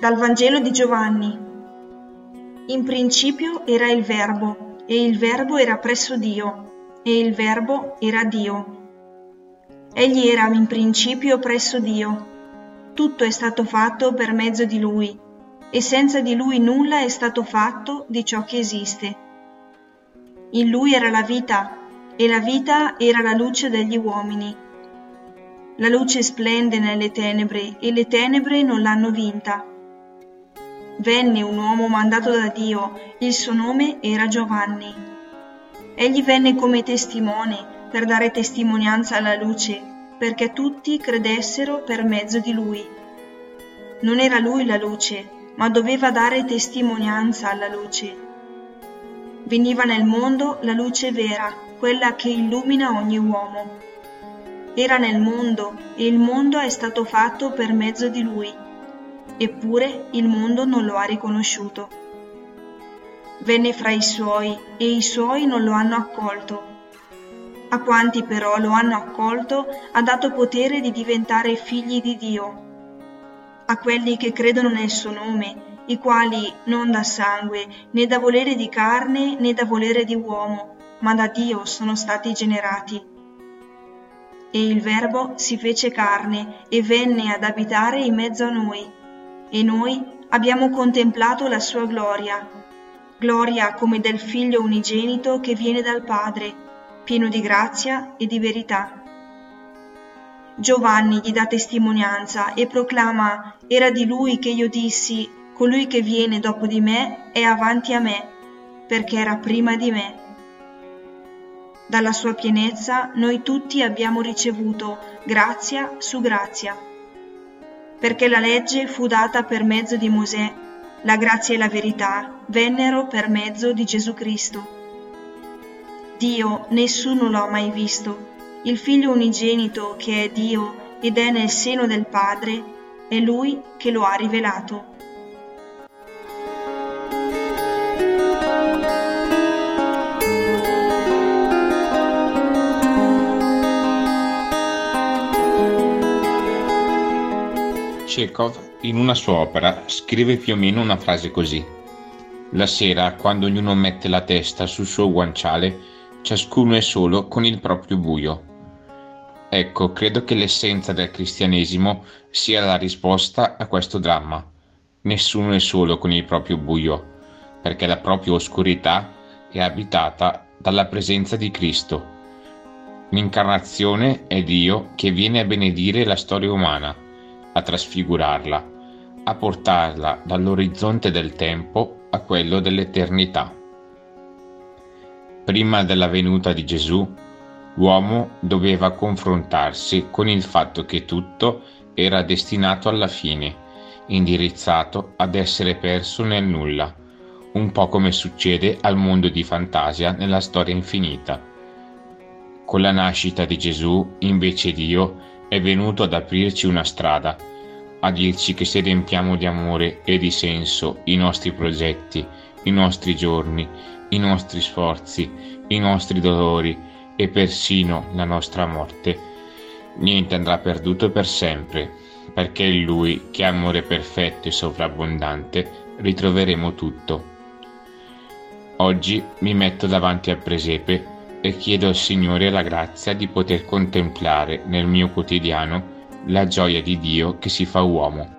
Dal Vangelo di Giovanni. In principio era il Verbo, e il Verbo era presso Dio, e il Verbo era Dio. Egli era in principio presso Dio. Tutto è stato fatto per mezzo di Lui, e senza di Lui nulla è stato fatto di ciò che esiste. In Lui era la vita, e la vita era la luce degli uomini. La luce splende nelle tenebre, e le tenebre non l'hanno vinta venne un uomo mandato da Dio, il suo nome era Giovanni. Egli venne come testimone per dare testimonianza alla luce, perché tutti credessero per mezzo di lui. Non era lui la luce, ma doveva dare testimonianza alla luce. Veniva nel mondo la luce vera, quella che illumina ogni uomo. Era nel mondo e il mondo è stato fatto per mezzo di lui eppure il mondo non lo ha riconosciuto. Venne fra i suoi e i suoi non lo hanno accolto. A quanti però lo hanno accolto ha dato potere di diventare figli di Dio. A quelli che credono nel suo nome, i quali non da sangue, né da volere di carne, né da volere di uomo, ma da Dio sono stati generati. E il Verbo si fece carne e venne ad abitare in mezzo a noi e noi abbiamo contemplato la sua gloria, gloria come del figlio unigenito che viene dal Padre, pieno di grazia e di verità. Giovanni gli dà testimonianza e proclama, era di lui che io dissi, colui che viene dopo di me è avanti a me, perché era prima di me. Dalla sua pienezza noi tutti abbiamo ricevuto grazia su grazia perché la legge fu data per mezzo di Mosè, la grazia e la verità vennero per mezzo di Gesù Cristo. Dio nessuno l'ha mai visto, il figlio unigenito che è Dio ed è nel seno del Padre, è Lui che lo ha rivelato. Chekhov, in una sua opera, scrive più o meno una frase così. La sera, quando ognuno mette la testa sul suo guanciale, ciascuno è solo con il proprio buio. Ecco, credo che l'essenza del cristianesimo sia la risposta a questo dramma. Nessuno è solo con il proprio buio, perché la propria oscurità è abitata dalla presenza di Cristo. L'incarnazione è Dio che viene a benedire la storia umana a trasfigurarla, a portarla dall'orizzonte del tempo a quello dell'eternità. Prima della venuta di Gesù, l'uomo doveva confrontarsi con il fatto che tutto era destinato alla fine, indirizzato ad essere perso nel nulla, un po' come succede al mondo di fantasia nella storia infinita. Con la nascita di Gesù, invece Dio è venuto ad aprirci una strada, a dirci che se riempiamo di amore e di senso i nostri progetti, i nostri giorni, i nostri sforzi, i nostri dolori e persino la nostra morte, niente andrà perduto per sempre, perché in Lui, che è amore perfetto e sovrabbondante, ritroveremo tutto. Oggi mi metto davanti al presepe e chiedo al Signore la grazia di poter contemplare nel mio quotidiano la gioia di Dio che si fa uomo.